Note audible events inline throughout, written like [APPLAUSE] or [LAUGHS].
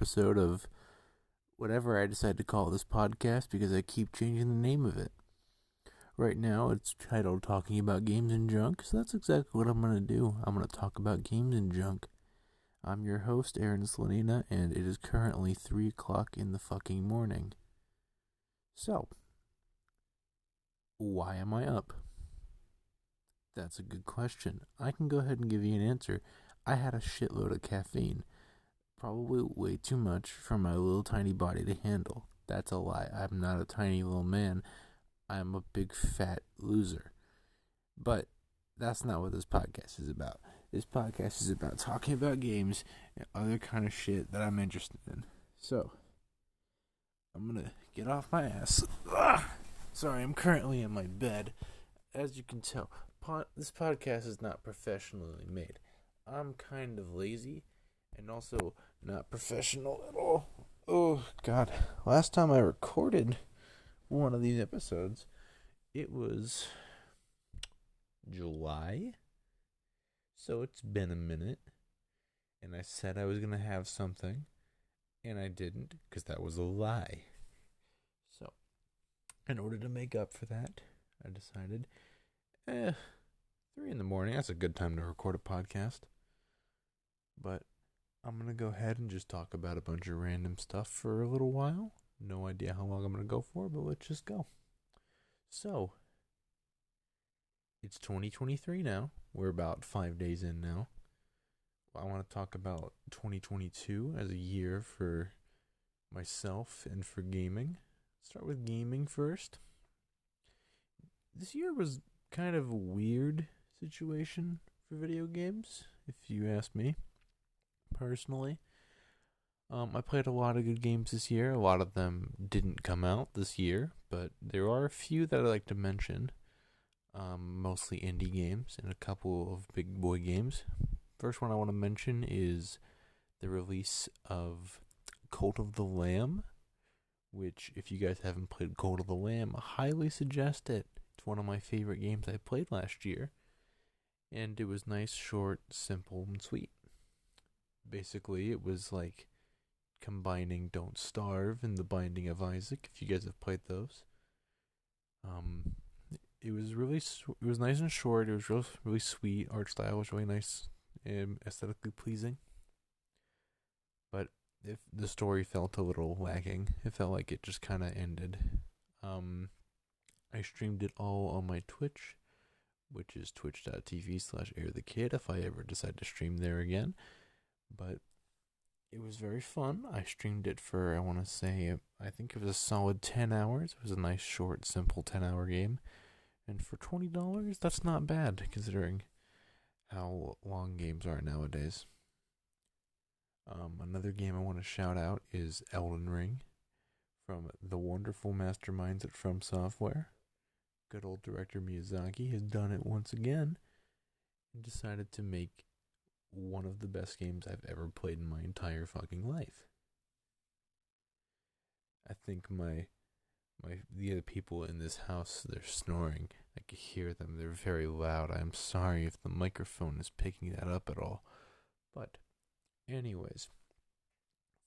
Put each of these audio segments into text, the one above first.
episode of whatever I decide to call this podcast because I keep changing the name of it. Right now, it's titled Talking About Games and Junk, so that's exactly what I'm going to do. I'm going to talk about games and junk. I'm your host, Aaron Slanina, and it is currently 3 o'clock in the fucking morning. So, why am I up? That's a good question. I can go ahead and give you an answer. I had a shitload of caffeine. Probably way too much for my little tiny body to handle. That's a lie. I'm not a tiny little man. I'm a big fat loser. But that's not what this podcast is about. This podcast is about talking about games and other kind of shit that I'm interested in. So, I'm gonna get off my ass. Ugh. Sorry, I'm currently in my bed. As you can tell, pod- this podcast is not professionally made. I'm kind of lazy and also not professional at all. Oh, God. Last time I recorded one of these episodes, it was July. So it's been a minute. And I said I was going to have something, and I didn't because that was a lie. So, in order to make up for that, I decided, eh, three in the morning, that's a good time to record a podcast. But I'm going to go ahead and just talk about a bunch of random stuff for a little while. No idea how long I'm going to go for, but let's just go. So, it's 2023 now. We're about five days in now. I want to talk about 2022 as a year for myself and for gaming. Start with gaming first. This year was kind of a weird situation for video games, if you ask me personally. Um, I played a lot of good games this year. A lot of them didn't come out this year, but there are a few that I like to mention. Um, mostly indie games and a couple of big boy games. First one I want to mention is the release of Cult of the Lamb, which, if you guys haven't played Cult of the Lamb, I highly suggest it. It's one of my favorite games I played last year, and it was nice, short, simple, and sweet basically it was like combining Don't Starve and The Binding of Isaac. If you guys have played those, um, it was really it was nice and short. It was real really sweet. Art style was really nice and aesthetically pleasing. But if the story felt a little lacking, it felt like it just kind of ended. Um, I streamed it all on my Twitch, which is twitch.tv slash air the kid. If I ever decide to stream there again but it was very fun. I streamed it for, I want to say, I think it was a solid 10 hours. It was a nice, short, simple 10 hour game. And for $20, that's not bad considering how long games are nowadays. Um, another game I want to shout out is Elden Ring from the wonderful masterminds at From Software. Good old director Miyazaki has done it once again and decided to make one of the best games I've ever played in my entire fucking life. I think my my the other people in this house they're snoring. I can hear them. They're very loud. I'm sorry if the microphone is picking that up at all. But anyways,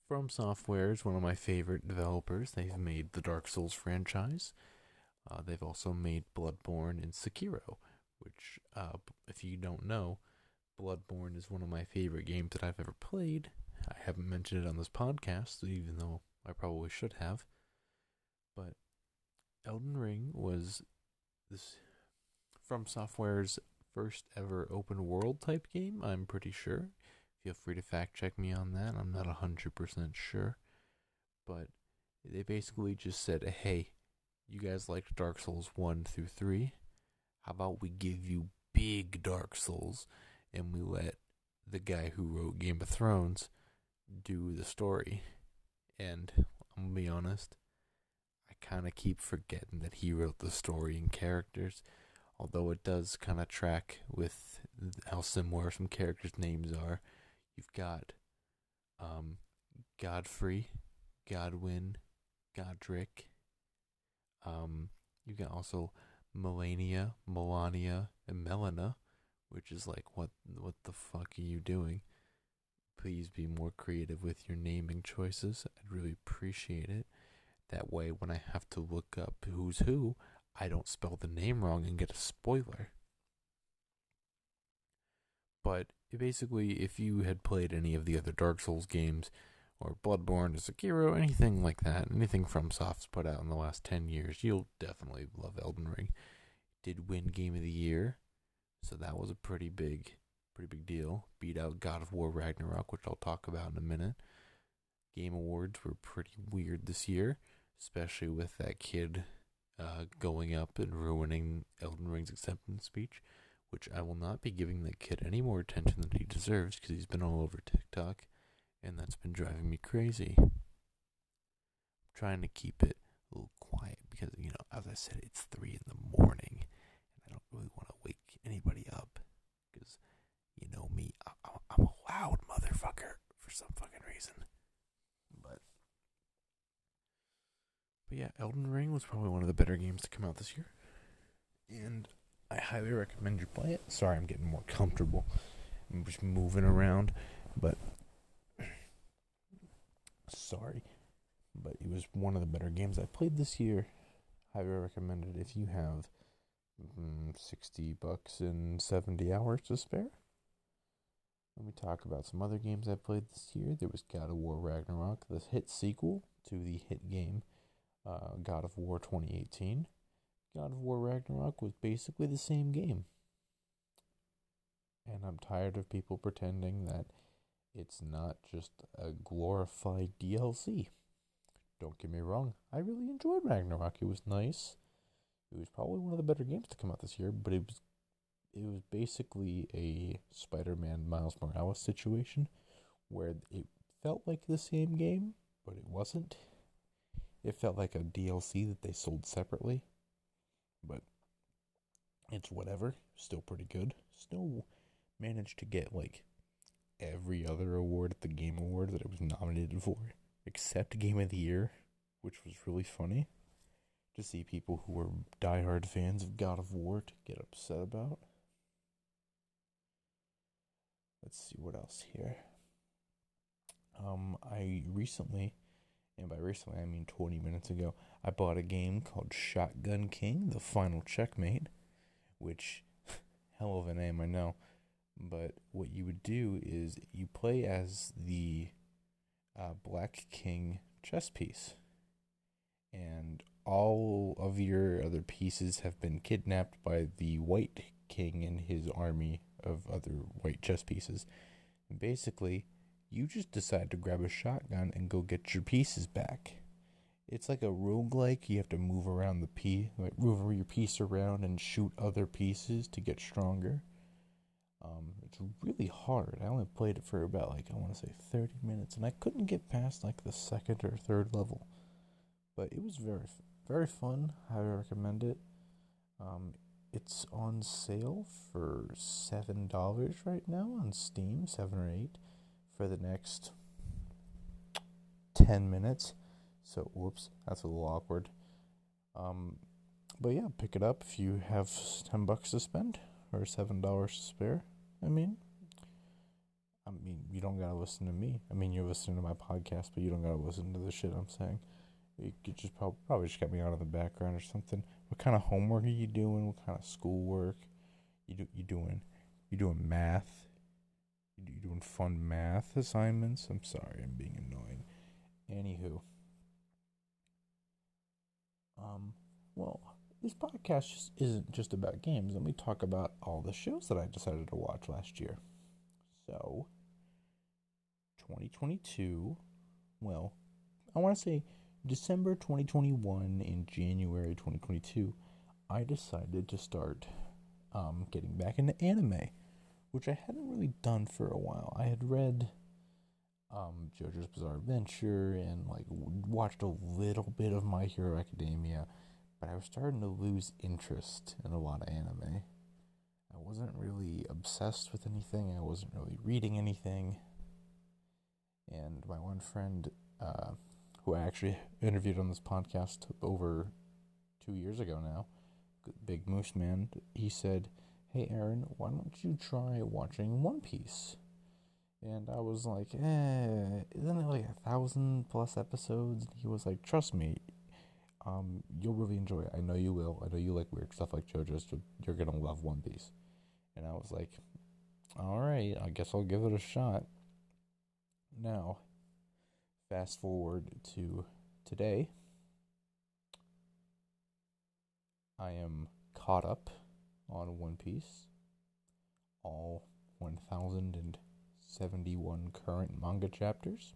From Software is one of my favorite developers. They've made the Dark Souls franchise. Uh, they've also made Bloodborne and Sekiro, which, uh, if you don't know, Bloodborne is one of my favorite games that I've ever played. I haven't mentioned it on this podcast, even though I probably should have. But Elden Ring was this from Software's first ever open world type game, I'm pretty sure. Feel free to fact check me on that. I'm not 100% sure. But they basically just said, hey, you guys liked Dark Souls 1 through 3. How about we give you big Dark Souls? And we let the guy who wrote Game of Thrones do the story. And I'm gonna be honest, I kind of keep forgetting that he wrote the story and characters, although it does kind of track with how similar some characters' names are. You've got um, Godfrey, Godwin, Godric. Um, you've got also Malenia, Melania, and Melina which is like what what the fuck are you doing? please be more creative with your naming choices. I'd really appreciate it. That way, when I have to look up who's who, I don't spell the name wrong and get a spoiler. But basically, if you had played any of the other Dark Souls games, or Bloodborne or Sekiro, anything like that, anything FromSoft's put out in the last 10 years, you'll definitely love Elden Ring. Did win Game of the Year, so that was a pretty big, pretty big deal. Beat out God of War Ragnarok, which I'll talk about in a minute. Game Awards were pretty weird this year, especially with that kid uh, going up and ruining Elden Ring's acceptance speech, which I will not be giving that kid any more attention than he deserves because he's been all over TikTok and that's been driving me crazy. I'm trying to keep it a little quiet because, you know, as I said, it's 3 in the morning, and I don't really want anybody up because, you know me, I, I'm a loud motherfucker for some fucking reason. But, but yeah, Elden Ring was probably one of the better games to come out this year, and I highly recommend you play it. Sorry, I'm getting more comfortable. I'm just moving around, but [CLEARS THROAT] sorry, but it was one of the better games I played this year. Highly recommend it if you have 60 bucks and 70 hours to spare. Let me talk about some other games I played this year. There was God of War Ragnarok, the hit sequel to the hit game uh, God of War 2018. God of War Ragnarok was basically the same game. And I'm tired of people pretending that it's not just a glorified DLC. Don't get me wrong, I really enjoyed Ragnarok. It was nice. It was probably one of the better games to come out this year, but it was it was basically a Spider-Man Miles Morales situation where it felt like the same game, but it wasn't. It felt like a DLC that they sold separately. But it's whatever. Still pretty good. Still managed to get like every other award at the Game Awards that it was nominated for, except Game of the Year, which was really funny to see people who were diehard fans of God of War to get upset about. Let's see what else here. Um, I recently, and by recently I mean 20 minutes ago, I bought a game called Shotgun King: The Final Checkmate, which [LAUGHS] hell of a name, I know. But what you would do is you play as the uh, Black King chess piece, and all of your other pieces have been kidnapped by the White King and his army of other white chess pieces. And basically, you just decide to grab a shotgun and go get your pieces back. It's like a roguelike. You have to move around the piece, like move your piece around and shoot other pieces to get stronger. Um, it's really hard. I only played it for about like I want to say 30 minutes, and I couldn't get past like the second or third level. But it was very, very fun. I recommend it. Um, it's on sale for seven dollars right now on Steam, seven or eight, for the next ten minutes. So, whoops, that's a little awkward. Um, but yeah, pick it up if you have ten bucks to spend or seven dollars to spare. I mean, I mean, you don't gotta listen to me. I mean, you're listening to my podcast, but you don't gotta listen to the shit I'm saying. You could just probably, probably just get me out of the background or something. What kind of homework are you doing? What kind of schoolwork? You do you doing? You doing math? You, you doing fun math assignments? I'm sorry, I'm being annoying. Anywho, um, well, this podcast just isn't just about games. Let me talk about all the shows that I decided to watch last year. So, 2022, well, I want to say December 2021 and January 2022, I decided to start um, getting back into anime, which I hadn't really done for a while. I had read um, JoJo's Bizarre Adventure and like watched a little bit of My Hero Academia but I was starting to lose interest in a lot of anime. I wasn't really obsessed with anything, I wasn't really reading anything. And my one friend, uh, who I actually interviewed on this podcast over two years ago now, Big Moose Man, he said, Hey Aaron, why don't you try watching One Piece? And I was like, eh, isn't it like a thousand plus episodes? And he was like, trust me, um, you'll really enjoy it. I know you will. I know you like weird stuff like JoJo's. So you're gonna love One Piece. And I was like, all right, I guess I'll give it a shot. Now, fast forward to today. I am caught up on One Piece. All 1071 current manga chapters,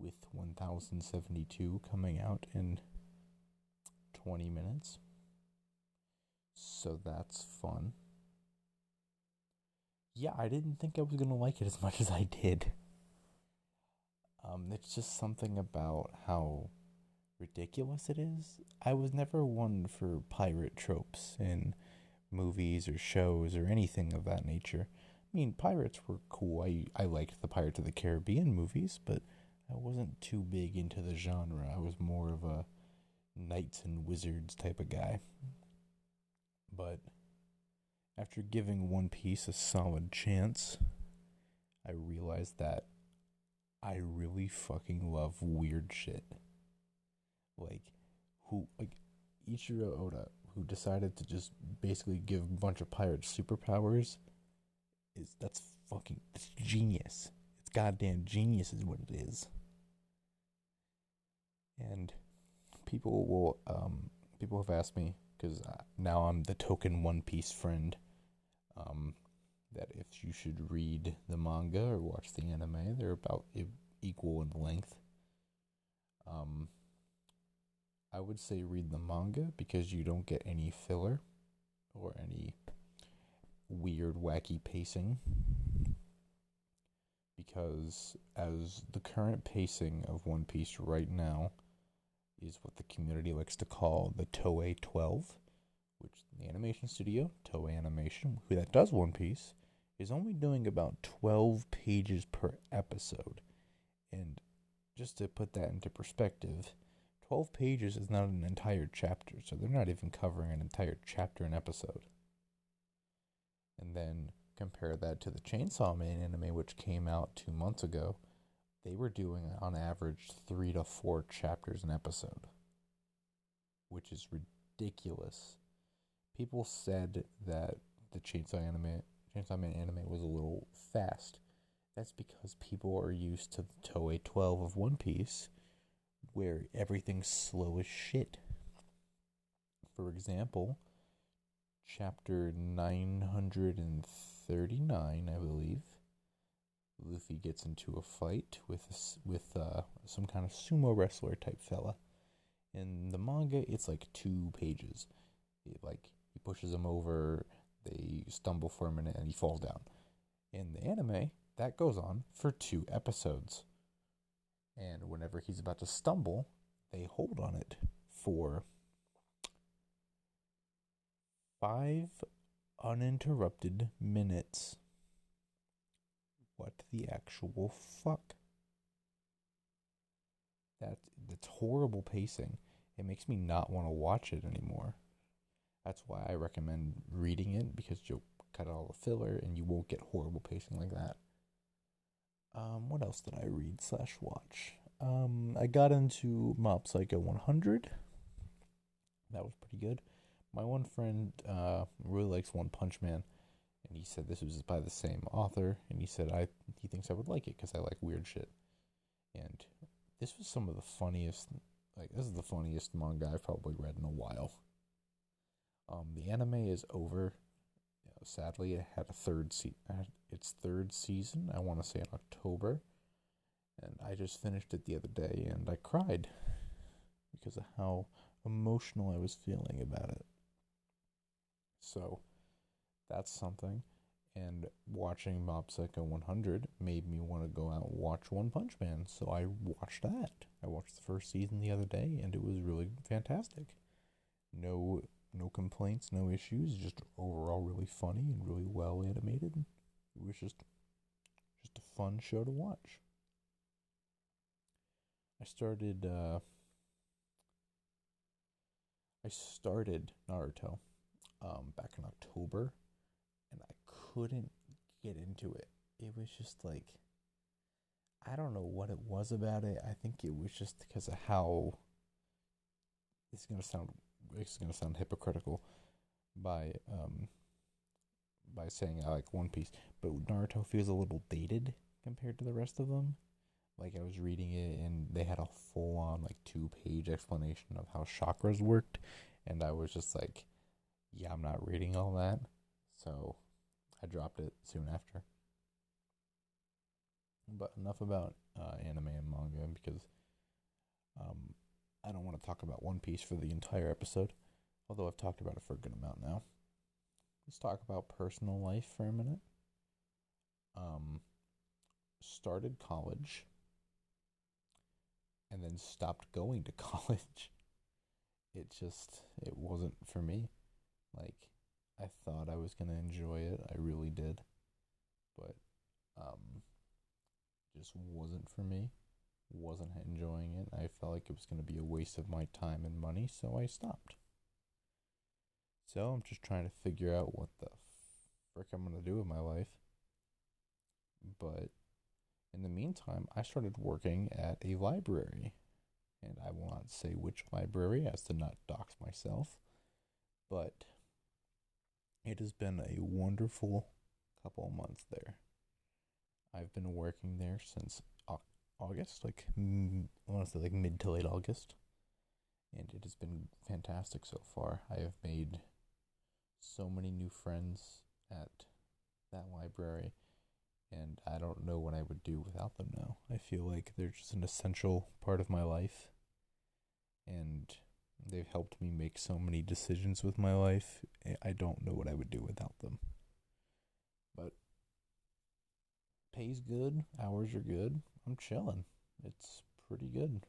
with 1072 coming out in 20 minutes. So that's fun. Yeah, I didn't think I was going to like it as much as I did. Um, it's just something about how ridiculous it is. I was never one for pirate tropes in movies or shows or anything of that nature. I mean, pirates were cool. I, I liked the Pirates of the Caribbean movies, but I wasn't too big into the genre. I was more of a knights and wizards type of guy. But after giving One Piece a solid chance, I realized that I really fucking love weird shit. Like, who, like, Eiichiro Oda, who decided to just basically give a bunch of pirates superpowers, is that's fucking it's genius. It's goddamn genius, is what it is. And people will, um, people have asked me because uh, now I'm the token One Piece friend. Um, that if you should read the manga or watch the anime, they're about equal in length. Um, I would say read the manga because you don't get any filler or any weird, wacky pacing. Because as the current pacing of One Piece right now is what the community likes to call the Toei 12, which the animation studio, Toei Animation, who that does One Piece, is only doing about 12 pages per episode. And just to put that into perspective, 12 pages is not an entire chapter, so they're not even covering an entire chapter an episode. And then compare that to the Chainsaw Man anime, which came out two months ago. They were doing, on average, three to four chapters an episode, which is ridiculous. People said that the Chainsaw anime, Chainsaw Man anime was a little fast. That's because people are used to the Toei 12 of One Piece, where everything's slow as shit. For example, chapter 939, I believe, Luffy gets into a fight with with uh, some kind of sumo wrestler type fella. In the manga, it's like two pages. He, like he pushes him over, they stumble for a minute, and he falls down. In the anime, that goes on for two episodes. And whenever he's about to stumble, they hold on it for five uninterrupted minutes. What the actual fuck? That that's horrible pacing. It makes me not want to watch it anymore. That's why I recommend reading it because you'll cut all the filler and you won't get horrible pacing like that. Um, what else did I read slash watch? Um, I got into Mob Psycho 100. That was pretty good. My one friend uh, really likes One Punch Man, and he said this was by the same author, and he said I he thinks I would like it because I like weird shit. And this was some of the funniest, like this is the funniest manga I've probably read in a while. Um, the anime is over sadly, it had a third se- its third season. I want to say in October, and I just finished it the other day, and I cried because of how emotional I was feeling about it. So, that's something. And watching Mob Psycho 100 made me want to go out and watch One Punch Man. So I watched that. I watched the first season the other day, and it was really fantastic. No no complaints, no issues. Just overall really funny and really well animated. It was just just a fun show to watch. I started uh, I started Naruto um, back in October, and I couldn't get into it. It was just like I don't know what it was about it. I think it was just because of how is gonna sound it's gonna sound hypocritical by um by saying I like One Piece, but Naruto feels a little dated compared to the rest of them. Like I was reading it and they had a full on like two page explanation of how chakras worked and I was just like, yeah, I'm not reading all that. So I dropped it soon after. But enough about uh, anime and manga because um, I don't want to talk about One Piece for the entire episode, although I've talked about it for a good amount now. Let's talk about personal life for a minute. Um, started college and then stopped going to [LAUGHS] college. It just it wasn't for me. Like I thought I was going to enjoy it. I really did. But um just wasn't for me. Wasn't enjoying it. I felt like it was going to be a waste of my time and money, so I stopped. So I'm just trying to figure out what the frick I'm going to do with my life. But in the meantime, I started working at a library. And I will not say which library as to not dox myself. But it has been a wonderful couple months there. I've been working there since August, like I want to say like mid to late August, and it has been fantastic so far. I have made so many new friends at that library, and I don't know what I would do without them now. I feel like they're just an essential part of my life, and they've helped me make so many decisions with my life. I don't know what I would do without them. But pays good, hours are good. I'm chilling. It's pretty good.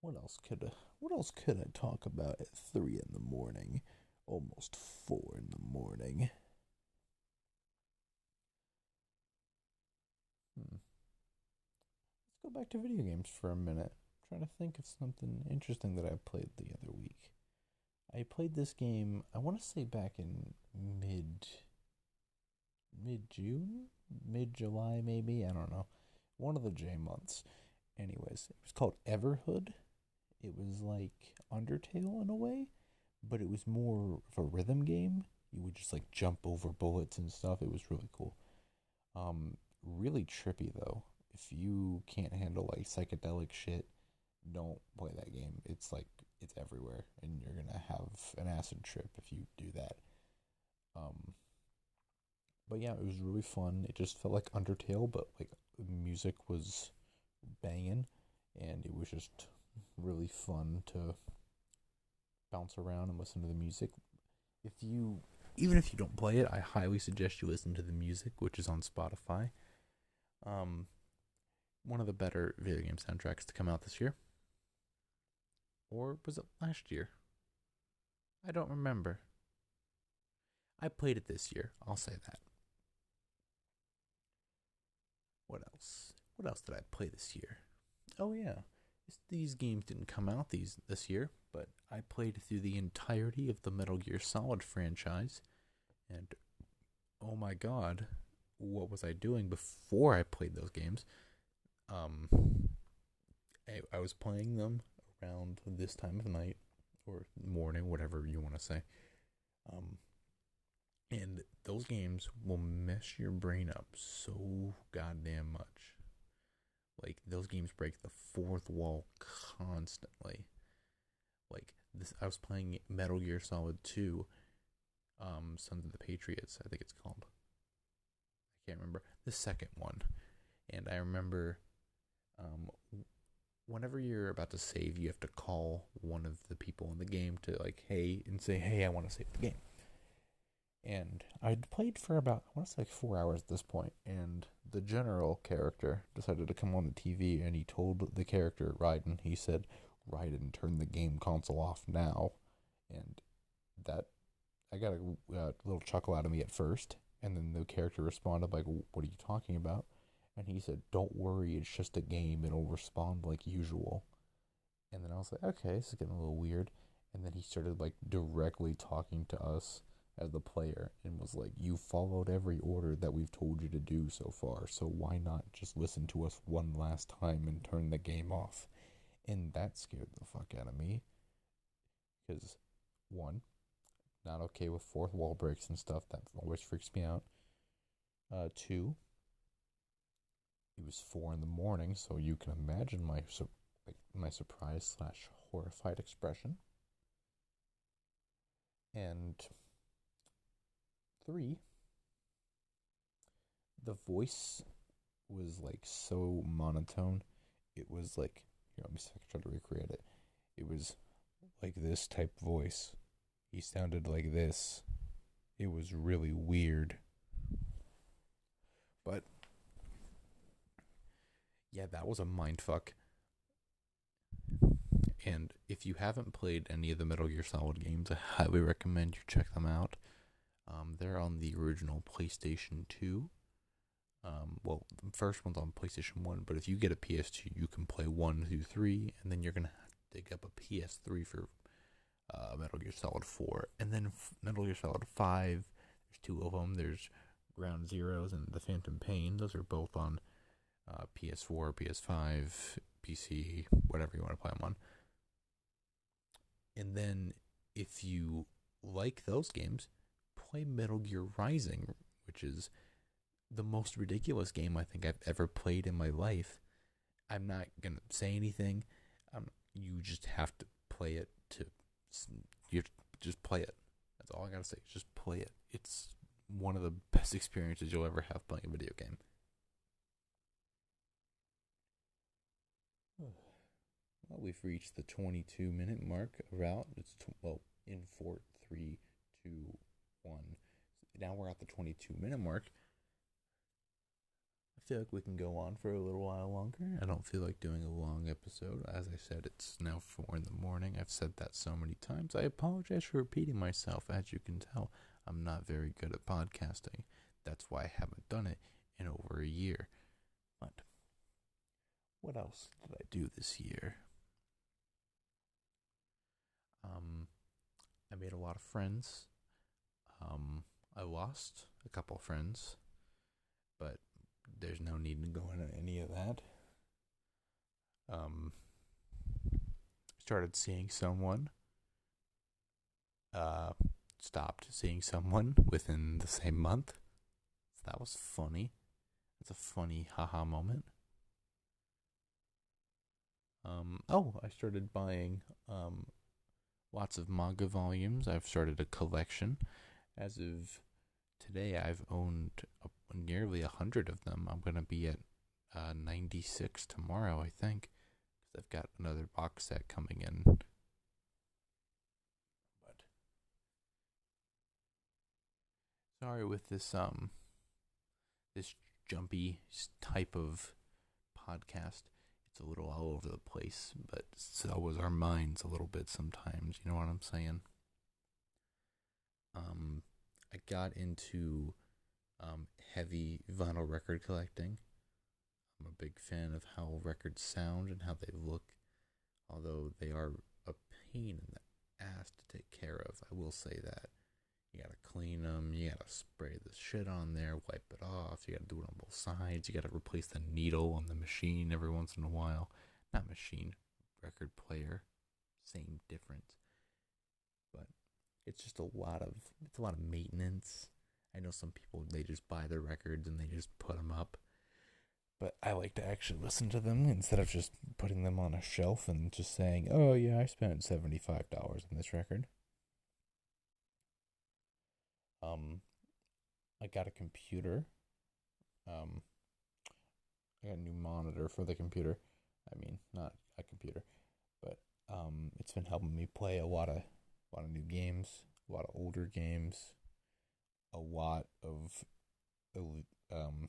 What else could I, what else could I talk about at three in the morning, almost four in the morning? Hmm. Let's go back to video games for a minute. I'm trying to think of something interesting that I played the other week. I played this game. I want to say back in mid mid June, mid July, maybe. I don't know. One of the J months. Anyways, it was called Everhood. It was like Undertale in a way, but it was more of a rhythm game. You would just like jump over bullets and stuff. It was really cool. Um, really trippy though. If you can't handle like psychedelic shit, don't play that game. It's like it's everywhere, and you're gonna have an acid trip if you do that. Um, but yeah, it was really fun. It just felt like Undertale, but like the music was banging, and it was just really fun to bounce around and listen to the music. If you, even if you don't play it, I highly suggest you listen to the music, which is on Spotify. Um, one of the better video game soundtracks to come out this year. Or was it last year? I don't remember. I played it this year. I'll say that. What else? What else did I play this year? Oh yeah, these games didn't come out these this year, but I played through the entirety of the Metal Gear Solid franchise, and oh my god, what was I doing before I played those games? Um, I, I was playing them around this time of night or morning, whatever you want to say. Um, and those games will mess your brain up so goddamn much. Like those games break the fourth wall constantly. Like this I was playing Metal Gear Solid 2 um Sons of the Patriots, I think it's called. I can't remember. The second one. And I remember um whenever you're about to save, you have to call one of the people in the game to like, hey, and say, hey, I want to save the game. And I'd played for about, I want to say like four hours at this point, and the general character decided to come on the TV and he told the character, Raiden, he said, Raiden, turn the game console off now. And that, I got a, a little chuckle out of me at first. And then the character responded, like, what are you talking about? And he said, Don't worry, it's just a game. It'll respond like usual. And then I was like, Okay, this is getting a little weird. And then he started, like, directly talking to us as the player and was like, You followed every order that we've told you to do so far, so why not just listen to us one last time and turn the game off? And that scared the fuck out of me. Because, one, not okay with fourth wall breaks and stuff. That always freaks me out. Uh, two, it was four in the morning, so you can imagine my su- like my surprise slash horrified expression. And three, the voice was like so monotone. It was like here, let me try to recreate it. It was like this type voice. He sounded like this. It was really weird. But yeah, that was a mind fuck. And if you haven't played any of the Metal Gear Solid games, I highly recommend you check them out. Um, they're on the original PlayStation 2. Um, well, the first one's on PlayStation 1, but if you get a PS2, you can play 1 through 3, and then you're going to have to dig up a PS3 for uh, Metal Gear Solid 4. And then F- Metal Gear Solid 5, there's two of them. There's Ground Zeroes and The Phantom Pain. Those are both on uh, PS4, PS5, PC, whatever you want to play them on. And then if you like those games, play Metal Gear Rising, which is the most ridiculous game I think I've ever played in my life. I'm not to say anything. Um, you just have to play it to you just play it. That's all I got to say. Just play it. It's one of the best [LAUGHS] experiences you'll ever have playing a video game. Well, we've reached the 22 minute mark about it's t- well in four, three, two, one. Now we're at the 22 minute mark. I feel like we can go on for a little while longer. I don't feel like doing a long episode. As I said, it's now four in the morning. I've said that so many times. I apologize for repeating myself. As you can tell, I'm not very good at podcasting. That's why I haven't done it in over a year. But what else did I do this year? Um, I made a lot of friends. Um, I lost a couple friends, but there's no need to go into any of that. Um, started seeing someone. Uh, stopped seeing someone within the same month. So that was funny. It's a funny haha moment. Um, oh, I started buying um, lots of manga volumes. I've started a collection. As of today, I've owned nearly a hundred of them. I'm gonna be at uh, 96 tomorrow, I think, because I've got another box set coming in. But sorry with this um this jumpy type of podcast it's a little all over the place, but so was our minds a little bit sometimes. You know what I'm saying? Um, I got into um, heavy vinyl record collecting. I'm a big fan of how records sound and how they look, although they are a pain in the ass to take care of. I will say that. You gotta clean them. You gotta spray the shit on there, wipe it off. You gotta do it on both sides. You gotta replace the needle on the machine every once in a while. Not machine, record player. Same difference. It's just a lot of it's a lot of maintenance. I know some people they just buy their records and they just put them up. But I like to actually listen to them instead of just putting them on a shelf and just saying, "Oh yeah, I spent $75 on this record." Um, I got a computer. Um, I got a new monitor for the computer. I mean, not a computer, but um, it's been helping me play a lot of a lot of new games, a lot of older games, a lot of um,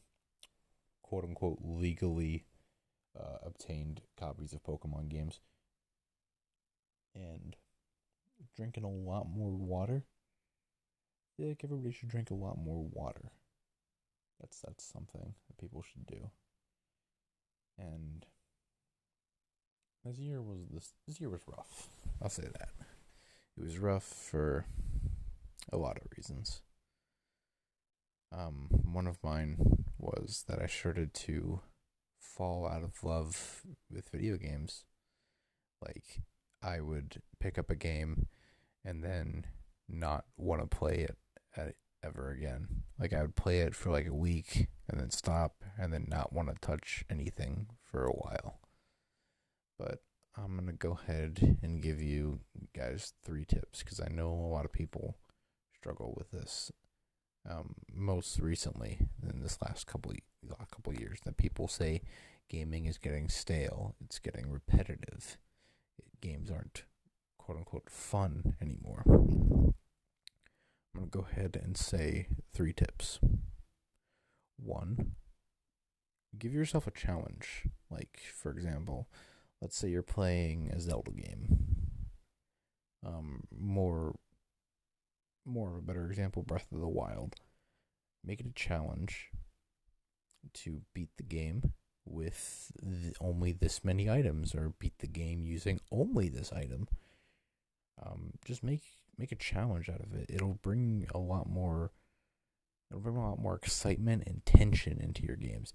quote unquote legally uh, obtained copies of Pokemon games, and drinking a lot more water I feel like everybody should drink a lot more water. That's that's something that people should do. And this year was this this year was rough. I'll say that. It was rough for a lot of reasons. Um, one of mine was that I started to fall out of love with video games. Like, I would pick up a game and then not want to play it ever again. Like, I would play it for like a week and then stop and then not want to touch anything for a while. But I'm going to go ahead and give you guys three tips because I know a lot of people struggle with this. Um, most recently, in this last couple of, couple years, that people say gaming is getting stale, it's getting repetitive. Games aren't quote unquote fun anymore. I'm going to go ahead and say three tips. One, give yourself a challenge. Like, for example, let's say you're playing a Zelda game. Um, more, more of a better example, Breath of the Wild. Make it a challenge to beat the game with only this many items, or beat the game using only this item. Um, just make make a challenge out of it. It'll bring a lot more. It'll bring a lot more excitement and tension into your games.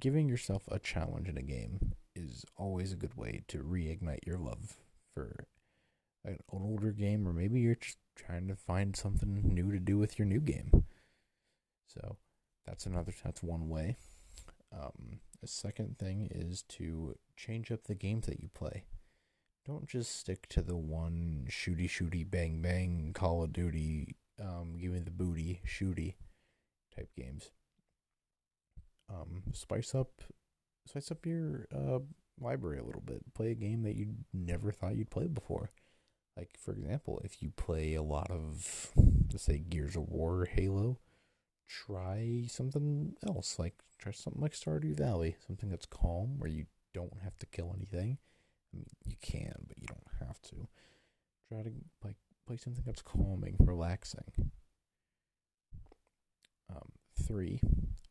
Giving yourself a challenge in a game is always a good way to reignite your love for an older game, or maybe you're just trying to find something new to do with your new game. So that's another. That's one way. Um, a second thing is to change up the games that you play. Don't just stick to the one shooty shooty bang bang Call of Duty, um, give me the booty shooty type games. Um, spice up spice up your uh, library a little bit. Play a game that you never thought you'd play before. Like for example, if you play a lot of let's say Gears of War or Halo, try something else. Like try something like Stardew Valley, something that's calm where you don't have to kill anything. I mean, you can, but you don't have to. Try to like play something that's calming, relaxing. Um, three,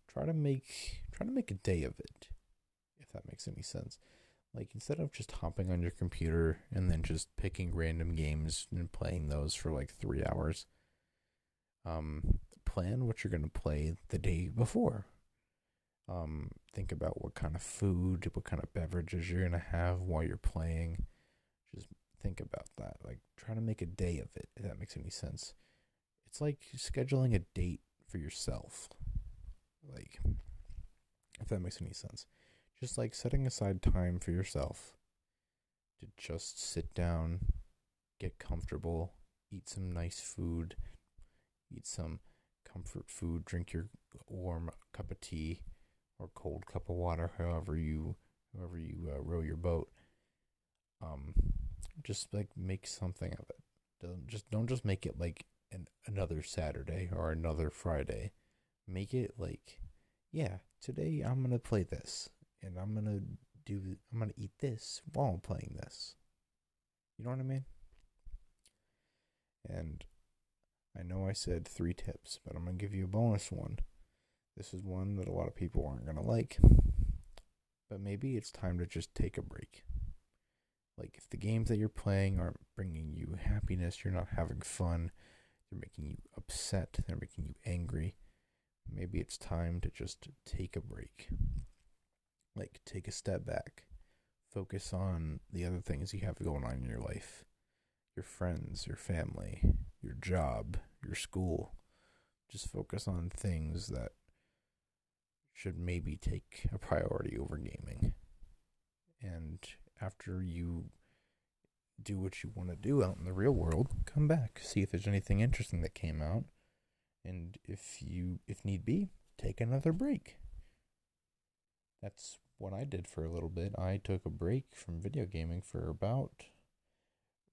try to make try to make a day of it that makes any sense. Like instead of just hopping on your computer and then just picking random games and playing those for like three hours, um, plan what you're gonna play the day before. Um, think about what kind of food, what kind of beverages you're gonna have while you're playing. Just think about that. Like try to make a day of it. If that makes any sense. It's like scheduling a date for yourself. Like, if that makes any sense just like setting aside time for yourself to just sit down, get comfortable, eat some nice food, eat some comfort food, drink your warm cup of tea or cold cup of water, however you however you uh, row your boat. Um, just like make something of it. Don't just don't just make it like an another Saturday or another Friday. Make it like, yeah, today I'm gonna play this and I'm gonna do I'm gonna eat this while I'm playing this. You know what I mean? And I know I said three tips, but I'm gonna give you a bonus one. This is one that a lot of people aren't gonna like. But maybe it's time to just take a break. Like if the games that you're playing aren't bringing you happiness, you're not having fun, they're making you upset, they're making you angry. Maybe it's time to just take a break like take a step back focus on the other things you have going on in your life your friends your family your job your school. Just focus on things that should maybe take a priority over gaming. And after you do what you want to do out in the real world come back see if there's anything interesting that came out. And if you if need be take another break. That's what I did for a little bit. I took a break from video gaming for about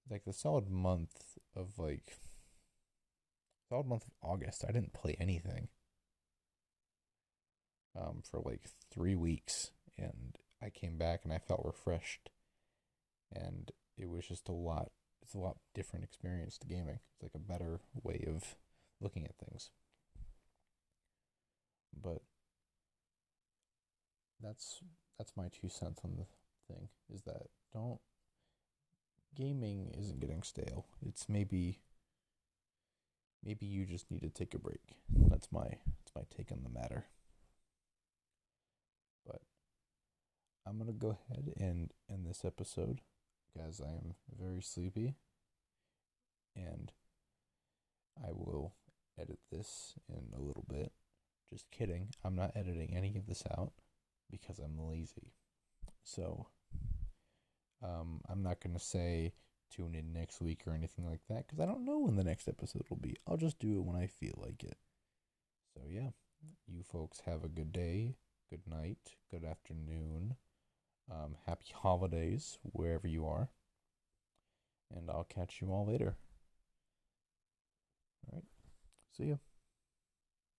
like the solid month of like solid month of August. I didn't play anything. Um, for like three weeks, and I came back and I felt refreshed, and it was just a lot. It's a lot different experience to gaming. It's like a better way of looking at things. But that's that's my two cents on the thing is that don't gaming isn't getting stale. It's maybe maybe you just need to take a break. That's my that's my take on the matter. But I'm gonna go ahead and end this episode because I am very sleepy and I will edit this in a little bit. Just kidding. I'm not editing any of this out because I'm lazy. So um, I'm not going to say tune in next week or anything like that because I don't know when the next episode will be. I'll just do it when I feel like it. So, yeah, you folks have a good day, good night, good afternoon, um, happy [LAUGHS] holidays wherever you are. And I'll catch you all later. All right. See you.